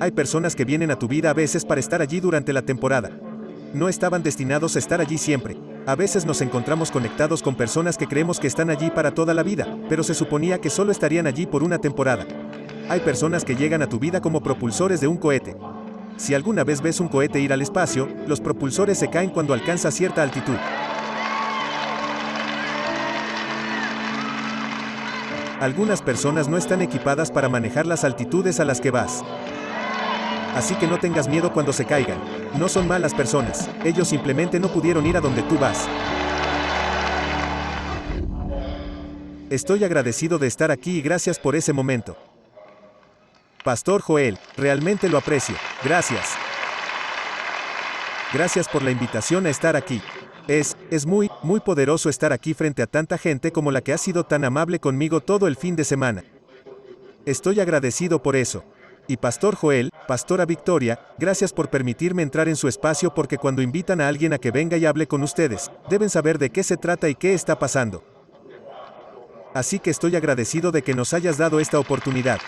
Hay personas que vienen a tu vida a veces para estar allí durante la temporada. No estaban destinados a estar allí siempre. A veces nos encontramos conectados con personas que creemos que están allí para toda la vida, pero se suponía que solo estarían allí por una temporada. Hay personas que llegan a tu vida como propulsores de un cohete. Si alguna vez ves un cohete ir al espacio, los propulsores se caen cuando alcanza cierta altitud. Algunas personas no están equipadas para manejar las altitudes a las que vas. Así que no tengas miedo cuando se caigan. No son malas personas, ellos simplemente no pudieron ir a donde tú vas. Estoy agradecido de estar aquí y gracias por ese momento. Pastor Joel, realmente lo aprecio. Gracias. Gracias por la invitación a estar aquí. Es, es muy, muy poderoso estar aquí frente a tanta gente como la que ha sido tan amable conmigo todo el fin de semana. Estoy agradecido por eso. Y Pastor Joel, Pastora Victoria, gracias por permitirme entrar en su espacio porque cuando invitan a alguien a que venga y hable con ustedes, deben saber de qué se trata y qué está pasando. Así que estoy agradecido de que nos hayas dado esta oportunidad.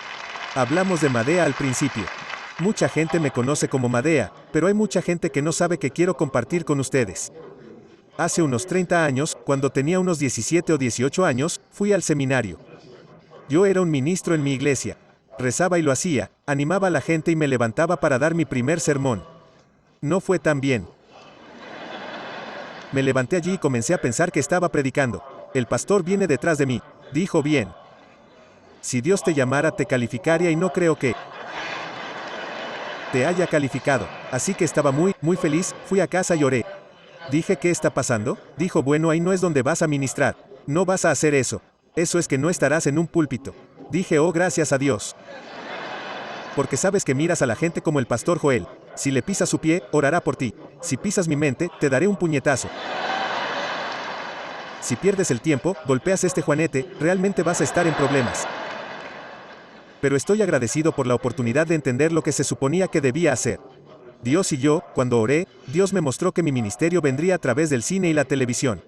Hablamos de Madea al principio. Mucha gente me conoce como Madea, pero hay mucha gente que no sabe que quiero compartir con ustedes. Hace unos 30 años, cuando tenía unos 17 o 18 años, fui al seminario. Yo era un ministro en mi iglesia. Rezaba y lo hacía, animaba a la gente y me levantaba para dar mi primer sermón. No fue tan bien. Me levanté allí y comencé a pensar que estaba predicando. El pastor viene detrás de mí. Dijo bien. Si Dios te llamara te calificaría y no creo que te haya calificado. Así que estaba muy, muy feliz, fui a casa y oré. Dije, ¿qué está pasando? Dijo, bueno, ahí no es donde vas a ministrar. No vas a hacer eso. Eso es que no estarás en un púlpito. Dije, oh, gracias a Dios. Porque sabes que miras a la gente como el pastor Joel. Si le pisas su pie, orará por ti. Si pisas mi mente, te daré un puñetazo. Si pierdes el tiempo, golpeas este juanete, realmente vas a estar en problemas. Pero estoy agradecido por la oportunidad de entender lo que se suponía que debía hacer. Dios y yo, cuando oré, Dios me mostró que mi ministerio vendría a través del cine y la televisión.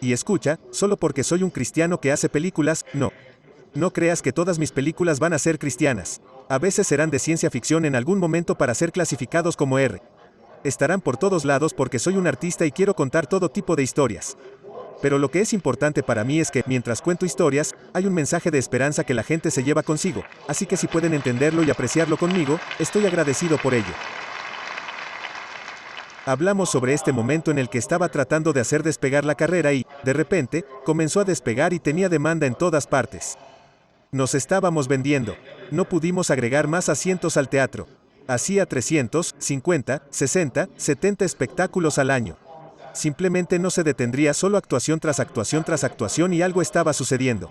Y escucha, solo porque soy un cristiano que hace películas, no. No creas que todas mis películas van a ser cristianas. A veces serán de ciencia ficción en algún momento para ser clasificados como R. Estarán por todos lados porque soy un artista y quiero contar todo tipo de historias. Pero lo que es importante para mí es que, mientras cuento historias, hay un mensaje de esperanza que la gente se lleva consigo, así que si pueden entenderlo y apreciarlo conmigo, estoy agradecido por ello. Hablamos sobre este momento en el que estaba tratando de hacer despegar la carrera y, de repente, comenzó a despegar y tenía demanda en todas partes. Nos estábamos vendiendo. No pudimos agregar más asientos al teatro. Hacía 300, 50, 60, 70 espectáculos al año. Simplemente no se detendría solo actuación tras actuación tras actuación y algo estaba sucediendo.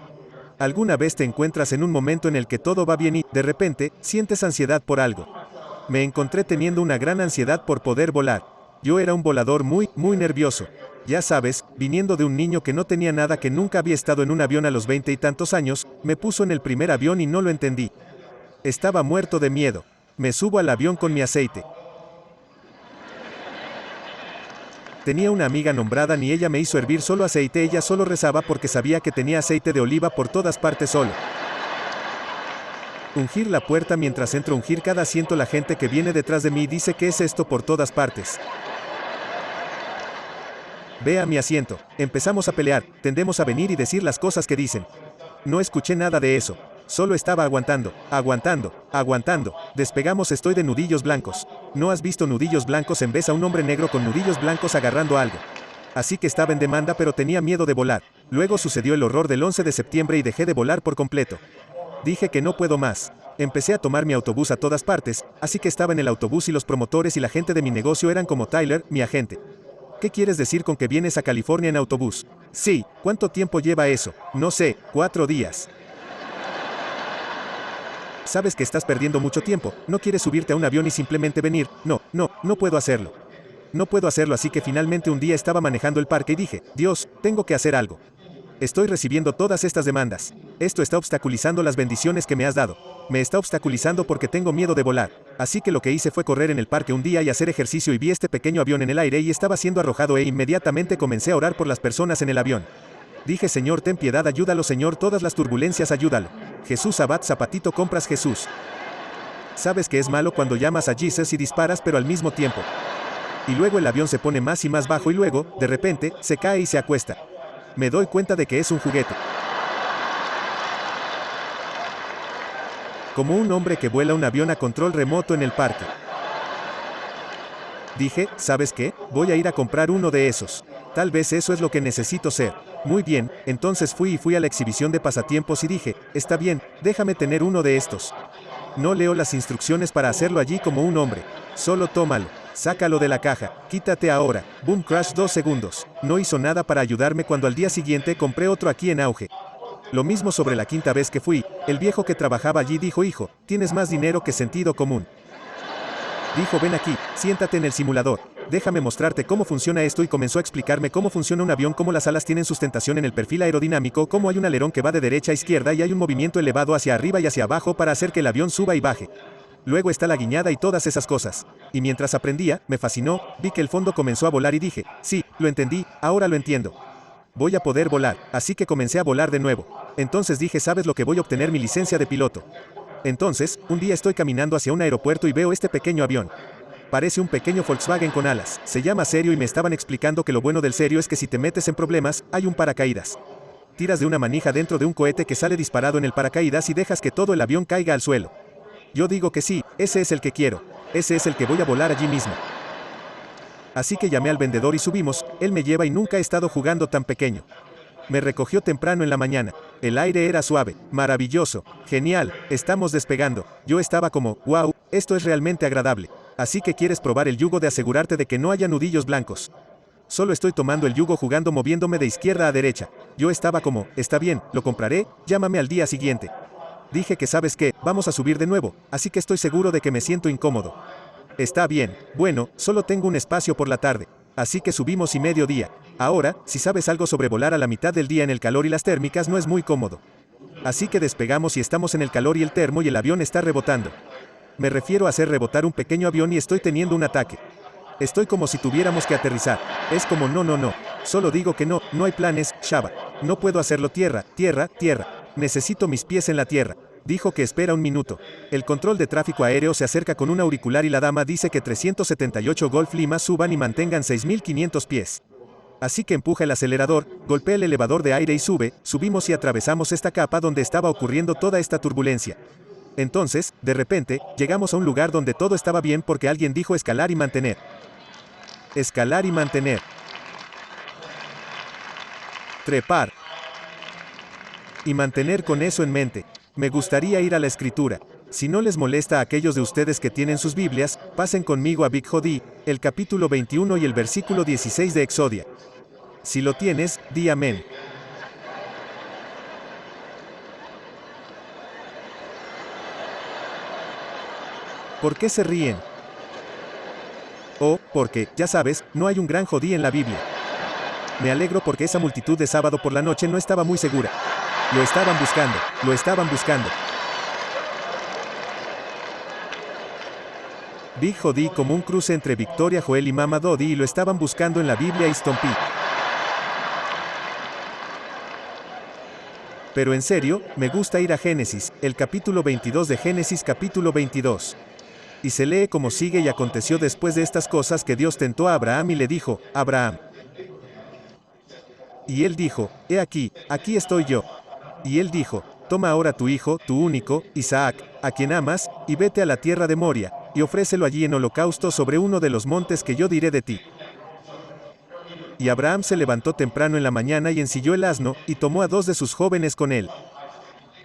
Alguna vez te encuentras en un momento en el que todo va bien y, de repente, sientes ansiedad por algo. Me encontré teniendo una gran ansiedad por poder volar. Yo era un volador muy, muy nervioso. Ya sabes, viniendo de un niño que no tenía nada que nunca había estado en un avión a los veinte y tantos años, me puso en el primer avión y no lo entendí. Estaba muerto de miedo. Me subo al avión con mi aceite. Tenía una amiga nombrada ni ella me hizo hervir solo aceite, ella solo rezaba porque sabía que tenía aceite de oliva por todas partes solo. Ungir la puerta mientras entro ungir cada asiento la gente que viene detrás de mí dice que es esto por todas partes. Ve a mi asiento. Empezamos a pelear, tendemos a venir y decir las cosas que dicen. No escuché nada de eso. Solo estaba aguantando, aguantando, aguantando. Despegamos estoy de nudillos blancos. ¿No has visto nudillos blancos en vez a un hombre negro con nudillos blancos agarrando algo? Así que estaba en demanda pero tenía miedo de volar. Luego sucedió el horror del 11 de septiembre y dejé de volar por completo. Dije que no puedo más. Empecé a tomar mi autobús a todas partes, así que estaba en el autobús y los promotores y la gente de mi negocio eran como Tyler, mi agente. ¿Qué quieres decir con que vienes a California en autobús? Sí, ¿cuánto tiempo lleva eso? No sé, cuatro días. Sabes que estás perdiendo mucho tiempo, no quieres subirte a un avión y simplemente venir. No, no, no puedo hacerlo. No puedo hacerlo así que finalmente un día estaba manejando el parque y dije, Dios, tengo que hacer algo. Estoy recibiendo todas estas demandas. Esto está obstaculizando las bendiciones que me has dado. Me está obstaculizando porque tengo miedo de volar. Así que lo que hice fue correr en el parque un día y hacer ejercicio y vi este pequeño avión en el aire y estaba siendo arrojado e inmediatamente comencé a orar por las personas en el avión. Dije Señor ten piedad ayúdalo Señor todas las turbulencias ayúdalo. Jesús Abad Zapatito compras Jesús. sabes que es malo cuando llamas a Jesus y disparas pero al mismo tiempo. Y luego el avión se pone más y más bajo y luego, de repente, se cae y se acuesta. Me doy cuenta de que es un juguete. Como un hombre que vuela un avión a control remoto en el parque. Dije, ¿sabes qué? Voy a ir a comprar uno de esos. Tal vez eso es lo que necesito ser. Muy bien, entonces fui y fui a la exhibición de pasatiempos y dije, está bien, déjame tener uno de estos. No leo las instrucciones para hacerlo allí como un hombre. Solo tómalo. Sácalo de la caja. Quítate ahora. Boom Crash dos segundos. No hizo nada para ayudarme cuando al día siguiente compré otro aquí en auge. Lo mismo sobre la quinta vez que fui, el viejo que trabajaba allí dijo, hijo, tienes más dinero que sentido común. Dijo, ven aquí, siéntate en el simulador. Déjame mostrarte cómo funciona esto y comenzó a explicarme cómo funciona un avión, cómo las alas tienen sustentación en el perfil aerodinámico, cómo hay un alerón que va de derecha a izquierda y hay un movimiento elevado hacia arriba y hacia abajo para hacer que el avión suba y baje. Luego está la guiñada y todas esas cosas. Y mientras aprendía, me fascinó, vi que el fondo comenzó a volar y dije, sí, lo entendí, ahora lo entiendo. Voy a poder volar, así que comencé a volar de nuevo. Entonces dije, ¿sabes lo que voy a obtener mi licencia de piloto? Entonces, un día estoy caminando hacia un aeropuerto y veo este pequeño avión. Parece un pequeño Volkswagen con alas. Se llama serio y me estaban explicando que lo bueno del serio es que si te metes en problemas, hay un paracaídas. Tiras de una manija dentro de un cohete que sale disparado en el paracaídas y dejas que todo el avión caiga al suelo. Yo digo que sí, ese es el que quiero. Ese es el que voy a volar allí mismo. Así que llamé al vendedor y subimos, él me lleva y nunca he estado jugando tan pequeño. Me recogió temprano en la mañana. El aire era suave, maravilloso, genial, estamos despegando. Yo estaba como, wow, esto es realmente agradable. Así que quieres probar el yugo de asegurarte de que no haya nudillos blancos. Solo estoy tomando el yugo jugando moviéndome de izquierda a derecha. Yo estaba como, está bien, lo compraré, llámame al día siguiente. Dije que sabes qué, vamos a subir de nuevo, así que estoy seguro de que me siento incómodo. Está bien, bueno, solo tengo un espacio por la tarde. Así que subimos y medio día. Ahora, si sabes algo sobre volar a la mitad del día en el calor y las térmicas no es muy cómodo. Así que despegamos y estamos en el calor y el termo y el avión está rebotando. Me refiero a hacer rebotar un pequeño avión y estoy teniendo un ataque. Estoy como si tuviéramos que aterrizar. Es como no, no, no. Solo digo que no, no hay planes, Shaba. No puedo hacerlo tierra, tierra, tierra. Necesito mis pies en la tierra. Dijo que espera un minuto. El control de tráfico aéreo se acerca con un auricular y la dama dice que 378 Golf Lima suban y mantengan 6.500 pies. Así que empuja el acelerador, golpea el elevador de aire y sube, subimos y atravesamos esta capa donde estaba ocurriendo toda esta turbulencia. Entonces, de repente, llegamos a un lugar donde todo estaba bien porque alguien dijo escalar y mantener. Escalar y mantener. Trepar. Y mantener con eso en mente. Me gustaría ir a la escritura. Si no les molesta a aquellos de ustedes que tienen sus Biblias, pasen conmigo a Big Jodí, el capítulo 21 y el versículo 16 de Exodia. Si lo tienes, di amén. ¿Por qué se ríen? Oh, porque, ya sabes, no hay un gran jodí en la Biblia. Me alegro porque esa multitud de sábado por la noche no estaba muy segura. Lo estaban buscando, lo estaban buscando. Big Jody como un cruce entre Victoria Joel y Mama Dodi y lo estaban buscando en la Biblia y Stompy. Pero en serio, me gusta ir a Génesis, el capítulo 22 de Génesis capítulo 22. Y se lee como sigue y aconteció después de estas cosas que Dios tentó a Abraham y le dijo, Abraham. Y él dijo, He aquí, aquí estoy yo. Y él dijo, Toma ahora tu hijo, tu único, Isaac, a quien amas, y vete a la tierra de Moria, y ofrécelo allí en holocausto sobre uno de los montes que yo diré de ti. Y Abraham se levantó temprano en la mañana y ensilló el asno, y tomó a dos de sus jóvenes con él.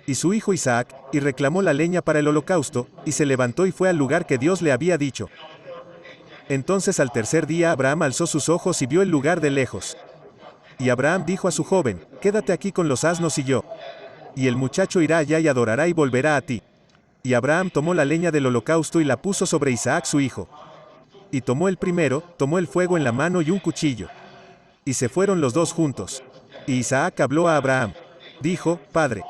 Y su hijo Isaac, y reclamó la leña para el holocausto, y se levantó y fue al lugar que Dios le había dicho. Entonces al tercer día Abraham alzó sus ojos y vio el lugar de lejos. Y Abraham dijo a su joven, Quédate aquí con los asnos y yo. Y el muchacho irá allá y adorará y volverá a ti. Y Abraham tomó la leña del holocausto y la puso sobre Isaac su hijo. Y tomó el primero, tomó el fuego en la mano y un cuchillo. Y se fueron los dos juntos. Y Isaac habló a Abraham. Dijo, Padre.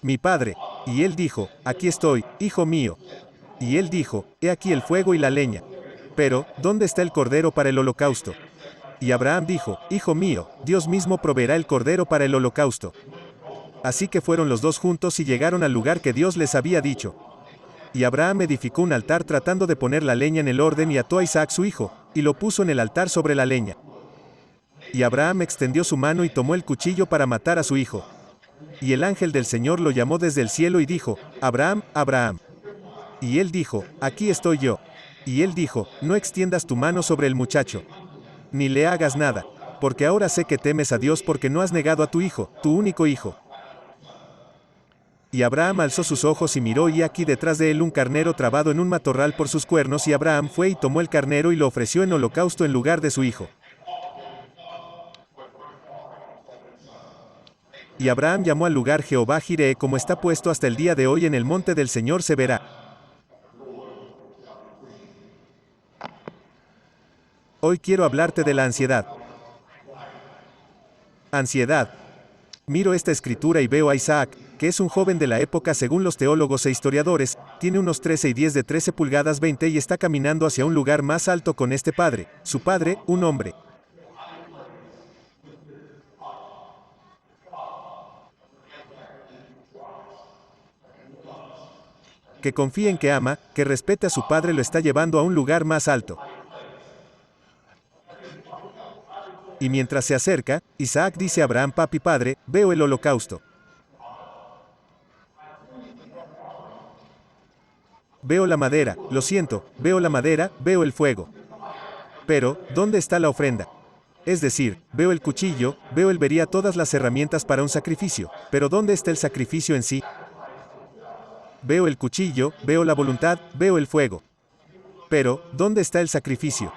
Mi padre. Y él dijo, Aquí estoy, hijo mío. Y él dijo, He aquí el fuego y la leña. Pero, ¿dónde está el cordero para el holocausto? Y Abraham dijo, Hijo mío, Dios mismo proveerá el cordero para el holocausto. Así que fueron los dos juntos y llegaron al lugar que Dios les había dicho. Y Abraham edificó un altar tratando de poner la leña en el orden y ató a Isaac su hijo, y lo puso en el altar sobre la leña. Y Abraham extendió su mano y tomó el cuchillo para matar a su hijo. Y el ángel del Señor lo llamó desde el cielo y dijo, Abraham, Abraham. Y él dijo, aquí estoy yo. Y él dijo, no extiendas tu mano sobre el muchacho, ni le hagas nada, porque ahora sé que temes a Dios porque no has negado a tu hijo, tu único hijo. Y Abraham alzó sus ojos y miró y aquí detrás de él un carnero trabado en un matorral por sus cuernos y Abraham fue y tomó el carnero y lo ofreció en holocausto en lugar de su hijo. Y Abraham llamó al lugar Jehová Jireh como está puesto hasta el día de hoy en el monte del Señor se verá. Hoy quiero hablarte de la ansiedad. Ansiedad. Miro esta escritura y veo a Isaac, que es un joven de la época según los teólogos e historiadores, tiene unos 13 y 10 de 13 pulgadas 20 y está caminando hacia un lugar más alto con este padre, su padre, un hombre. Que confía en que ama, que respete a su padre lo está llevando a un lugar más alto. Y mientras se acerca, Isaac dice a Abraham, papi padre, veo el holocausto. Veo la madera, lo siento, veo la madera, veo el fuego. Pero, ¿dónde está la ofrenda? Es decir, veo el cuchillo, veo el vería todas las herramientas para un sacrificio, pero ¿dónde está el sacrificio en sí? Veo el cuchillo, veo la voluntad, veo el fuego. Pero, ¿dónde está el sacrificio?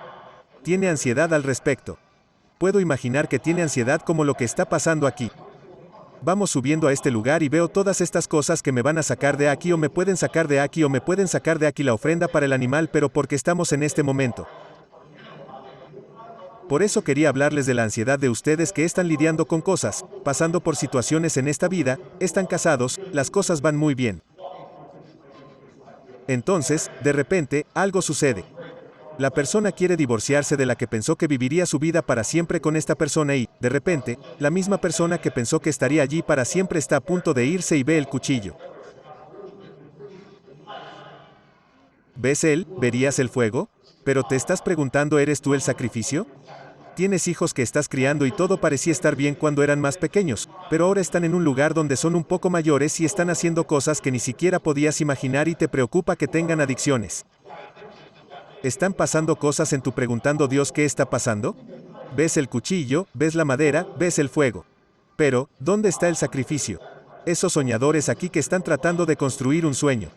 Tiene ansiedad al respecto. Puedo imaginar que tiene ansiedad como lo que está pasando aquí. Vamos subiendo a este lugar y veo todas estas cosas que me van a sacar de aquí o me pueden sacar de aquí o me pueden sacar de aquí la ofrenda para el animal pero porque estamos en este momento. Por eso quería hablarles de la ansiedad de ustedes que están lidiando con cosas, pasando por situaciones en esta vida, están casados, las cosas van muy bien. Entonces, de repente, algo sucede. La persona quiere divorciarse de la que pensó que viviría su vida para siempre con esta persona y, de repente, la misma persona que pensó que estaría allí para siempre está a punto de irse y ve el cuchillo. ¿Ves él? ¿Verías el fuego? Pero te estás preguntando, ¿eres tú el sacrificio? Tienes hijos que estás criando y todo parecía estar bien cuando eran más pequeños, pero ahora están en un lugar donde son un poco mayores y están haciendo cosas que ni siquiera podías imaginar y te preocupa que tengan adicciones. ¿Están pasando cosas en tu preguntando Dios qué está pasando? Ves el cuchillo, ves la madera, ves el fuego. Pero, ¿dónde está el sacrificio? Esos soñadores aquí que están tratando de construir un sueño.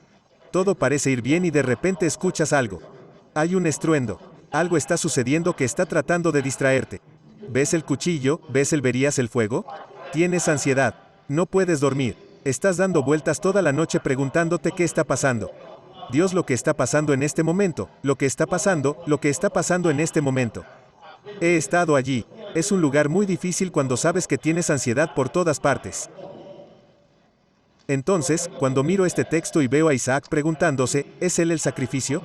Todo parece ir bien y de repente escuchas algo. Hay un estruendo. Algo está sucediendo que está tratando de distraerte. ¿Ves el cuchillo? ¿Ves el verías el fuego? Tienes ansiedad. No puedes dormir. Estás dando vueltas toda la noche preguntándote qué está pasando. Dios lo que está pasando en este momento, lo que está pasando, lo que está pasando en este momento. He estado allí. Es un lugar muy difícil cuando sabes que tienes ansiedad por todas partes. Entonces, cuando miro este texto y veo a Isaac preguntándose, ¿es él el sacrificio?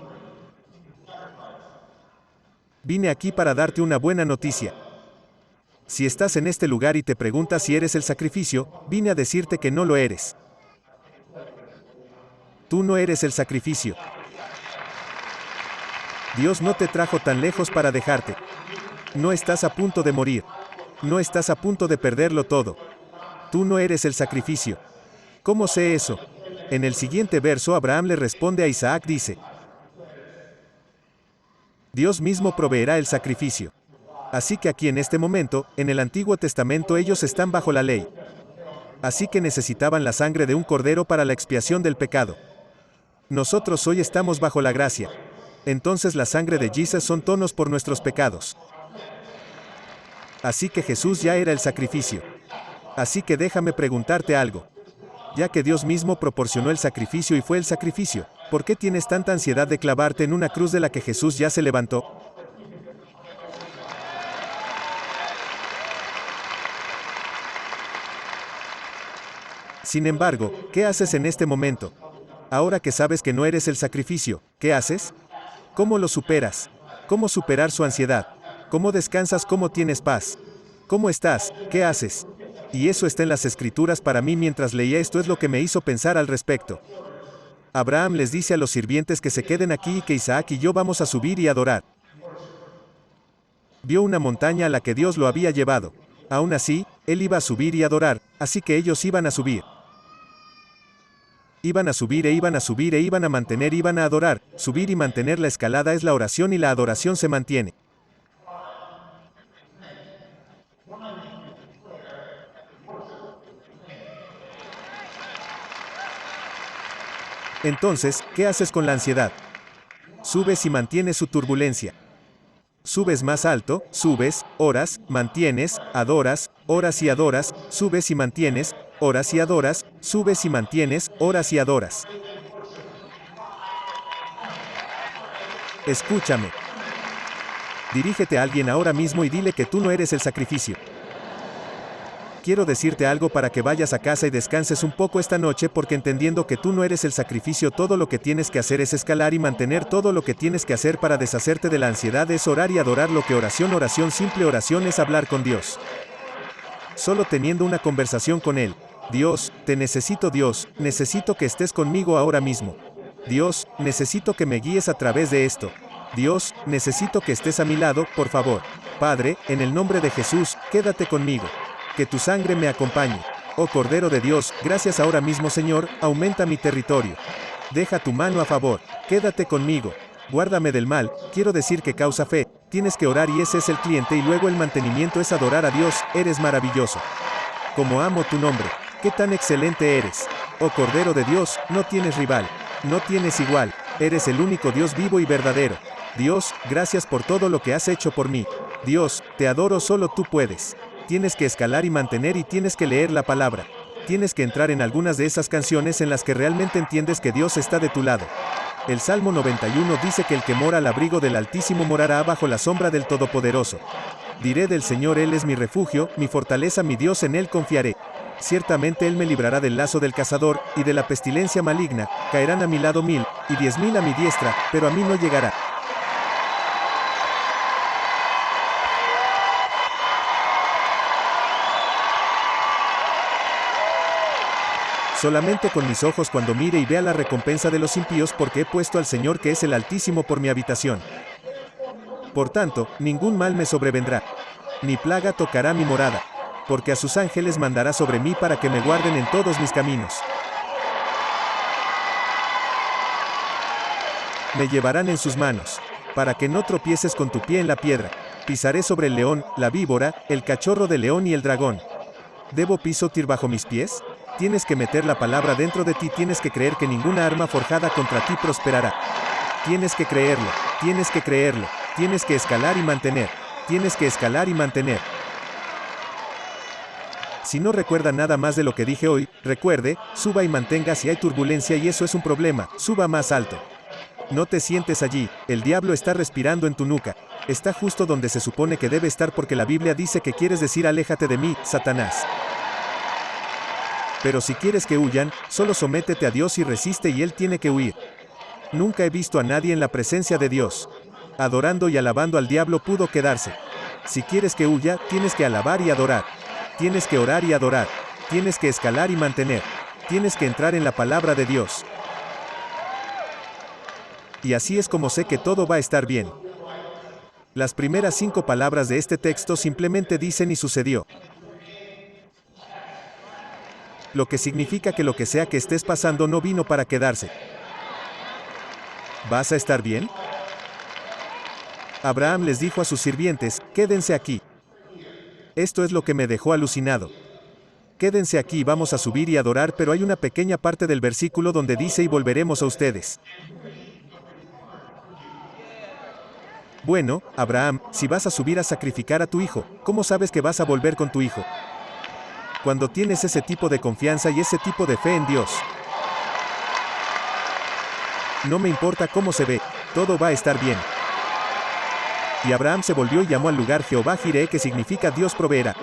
Vine aquí para darte una buena noticia. Si estás en este lugar y te preguntas si eres el sacrificio, vine a decirte que no lo eres. Tú no eres el sacrificio. Dios no te trajo tan lejos para dejarte. No estás a punto de morir. No estás a punto de perderlo todo. Tú no eres el sacrificio. ¿Cómo sé eso? En el siguiente verso Abraham le responde a Isaac, dice, Dios mismo proveerá el sacrificio. Así que aquí en este momento, en el Antiguo Testamento ellos están bajo la ley. Así que necesitaban la sangre de un cordero para la expiación del pecado. Nosotros hoy estamos bajo la gracia. Entonces la sangre de Jesus son tonos por nuestros pecados. Así que Jesús ya era el sacrificio. Así que déjame preguntarte algo. Ya que Dios mismo proporcionó el sacrificio y fue el sacrificio, ¿por qué tienes tanta ansiedad de clavarte en una cruz de la que Jesús ya se levantó? Sin embargo, ¿qué haces en este momento? Ahora que sabes que no eres el sacrificio, ¿qué haces? ¿Cómo lo superas? ¿Cómo superar su ansiedad? ¿Cómo descansas? ¿Cómo tienes paz? ¿Cómo estás? ¿Qué haces? Y eso está en las escrituras para mí mientras leía esto es lo que me hizo pensar al respecto. Abraham les dice a los sirvientes que se queden aquí y que Isaac y yo vamos a subir y adorar. Vio una montaña a la que Dios lo había llevado. Aún así, él iba a subir y adorar, así que ellos iban a subir. Iban a subir e iban a subir e iban a mantener, iban a adorar. Subir y mantener la escalada es la oración y la adoración se mantiene. Entonces, ¿qué haces con la ansiedad? Subes y mantienes su turbulencia. Subes más alto, subes, oras, mantienes, adoras, oras y adoras, subes y mantienes, oras y adoras, subes y mantienes, oras y adoras. Escúchame. Dirígete a alguien ahora mismo y dile que tú no eres el sacrificio quiero decirte algo para que vayas a casa y descanses un poco esta noche porque entendiendo que tú no eres el sacrificio, todo lo que tienes que hacer es escalar y mantener todo lo que tienes que hacer para deshacerte de la ansiedad es orar y adorar lo que oración, oración, simple oración es hablar con Dios. Solo teniendo una conversación con Él. Dios, te necesito Dios, necesito que estés conmigo ahora mismo. Dios, necesito que me guíes a través de esto. Dios, necesito que estés a mi lado, por favor. Padre, en el nombre de Jesús, quédate conmigo que tu sangre me acompañe. Oh Cordero de Dios, gracias ahora mismo Señor, aumenta mi territorio. Deja tu mano a favor, quédate conmigo. Guárdame del mal, quiero decir que causa fe, tienes que orar y ese es el cliente y luego el mantenimiento es adorar a Dios, eres maravilloso. Como amo tu nombre, qué tan excelente eres. Oh Cordero de Dios, no tienes rival, no tienes igual, eres el único Dios vivo y verdadero. Dios, gracias por todo lo que has hecho por mí. Dios, te adoro solo tú puedes tienes que escalar y mantener y tienes que leer la palabra. Tienes que entrar en algunas de esas canciones en las que realmente entiendes que Dios está de tu lado. El Salmo 91 dice que el que mora al abrigo del Altísimo morará bajo la sombra del Todopoderoso. Diré del Señor, Él es mi refugio, mi fortaleza, mi Dios, en Él confiaré. Ciertamente Él me librará del lazo del cazador, y de la pestilencia maligna, caerán a mi lado mil, y diez mil a mi diestra, pero a mí no llegará. Solamente con mis ojos cuando mire y vea la recompensa de los impíos porque he puesto al Señor que es el Altísimo por mi habitación. Por tanto, ningún mal me sobrevendrá. Ni plaga tocará mi morada. Porque a sus ángeles mandará sobre mí para que me guarden en todos mis caminos. Me llevarán en sus manos. Para que no tropieces con tu pie en la piedra. Pisaré sobre el león, la víbora, el cachorro de león y el dragón. ¿Debo pisotir bajo mis pies? Tienes que meter la palabra dentro de ti, tienes que creer que ninguna arma forjada contra ti prosperará. Tienes que creerlo, tienes que creerlo, tienes que escalar y mantener, tienes que escalar y mantener. Si no recuerda nada más de lo que dije hoy, recuerde, suba y mantenga si hay turbulencia y eso es un problema, suba más alto. No te sientes allí, el diablo está respirando en tu nuca. Está justo donde se supone que debe estar porque la Biblia dice que quieres decir aléjate de mí, Satanás. Pero si quieres que huyan, solo sométete a Dios y resiste y Él tiene que huir. Nunca he visto a nadie en la presencia de Dios. Adorando y alabando al diablo pudo quedarse. Si quieres que huya, tienes que alabar y adorar. Tienes que orar y adorar. Tienes que escalar y mantener. Tienes que entrar en la palabra de Dios. Y así es como sé que todo va a estar bien. Las primeras cinco palabras de este texto simplemente dicen y sucedió lo que significa que lo que sea que estés pasando no vino para quedarse. ¿Vas a estar bien? Abraham les dijo a sus sirvientes, quédense aquí. Esto es lo que me dejó alucinado. Quédense aquí, vamos a subir y adorar, pero hay una pequeña parte del versículo donde dice y volveremos a ustedes. Bueno, Abraham, si vas a subir a sacrificar a tu hijo, ¿cómo sabes que vas a volver con tu hijo? cuando tienes ese tipo de confianza y ese tipo de fe en Dios. No me importa cómo se ve, todo va a estar bien. Y Abraham se volvió y llamó al lugar Jehová Jireh, que significa Dios proveerá.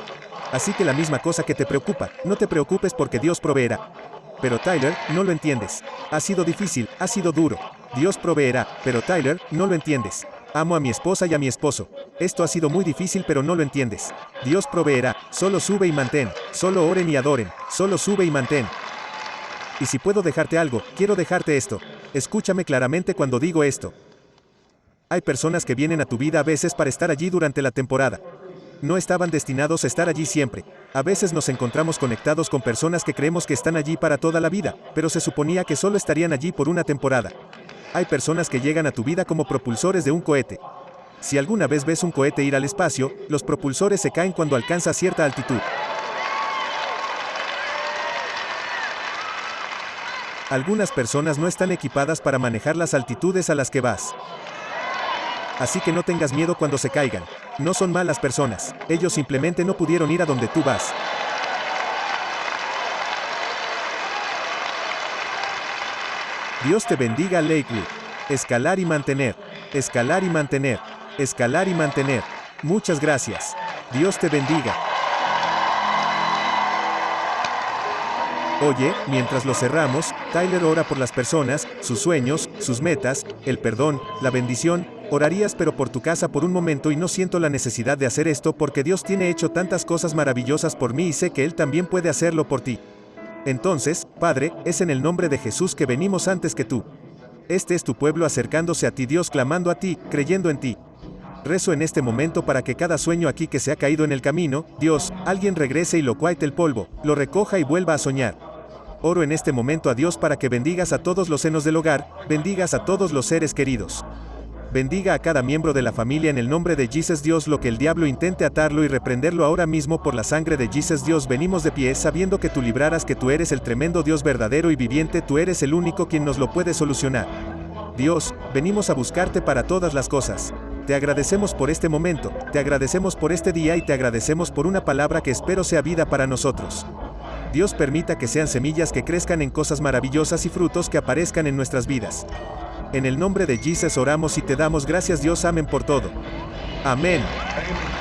Así que la misma cosa que te preocupa, no te preocupes porque Dios proveerá. Pero Tyler, no lo entiendes. Ha sido difícil, ha sido duro. Dios proveerá, pero Tyler, no lo entiendes. Amo a mi esposa y a mi esposo. Esto ha sido muy difícil pero no lo entiendes. Dios proveerá, solo sube y mantén, solo oren y adoren, solo sube y mantén. Y si puedo dejarte algo, quiero dejarte esto. Escúchame claramente cuando digo esto. Hay personas que vienen a tu vida a veces para estar allí durante la temporada. No estaban destinados a estar allí siempre. A veces nos encontramos conectados con personas que creemos que están allí para toda la vida, pero se suponía que solo estarían allí por una temporada. Hay personas que llegan a tu vida como propulsores de un cohete. Si alguna vez ves un cohete ir al espacio, los propulsores se caen cuando alcanza cierta altitud. Algunas personas no están equipadas para manejar las altitudes a las que vas. Así que no tengas miedo cuando se caigan. No son malas personas. Ellos simplemente no pudieron ir a donde tú vas. Dios te bendiga Lakewood. Escalar y mantener. Escalar y mantener. Escalar y mantener. Muchas gracias. Dios te bendiga. Oye, mientras lo cerramos, Tyler ora por las personas, sus sueños, sus metas, el perdón, la bendición, orarías pero por tu casa por un momento y no siento la necesidad de hacer esto porque Dios tiene hecho tantas cosas maravillosas por mí y sé que Él también puede hacerlo por ti. Entonces, Padre, es en el nombre de Jesús que venimos antes que tú. Este es tu pueblo acercándose a ti Dios clamando a ti, creyendo en ti. Rezo en este momento para que cada sueño aquí que se ha caído en el camino, Dios, alguien regrese y lo cuaite el polvo, lo recoja y vuelva a soñar. Oro en este momento a Dios para que bendigas a todos los senos del hogar, bendigas a todos los seres queridos. Bendiga a cada miembro de la familia en el nombre de Jesus Dios lo que el diablo intente atarlo y reprenderlo ahora mismo por la sangre de Jesus Dios venimos de pie sabiendo que tú librarás que tú eres el tremendo Dios verdadero y viviente tú eres el único quien nos lo puede solucionar. Dios, venimos a buscarte para todas las cosas. Te agradecemos por este momento, te agradecemos por este día y te agradecemos por una palabra que espero sea vida para nosotros. Dios permita que sean semillas que crezcan en cosas maravillosas y frutos que aparezcan en nuestras vidas. En el nombre de Jesus oramos y te damos gracias Dios, amén por todo. Amén.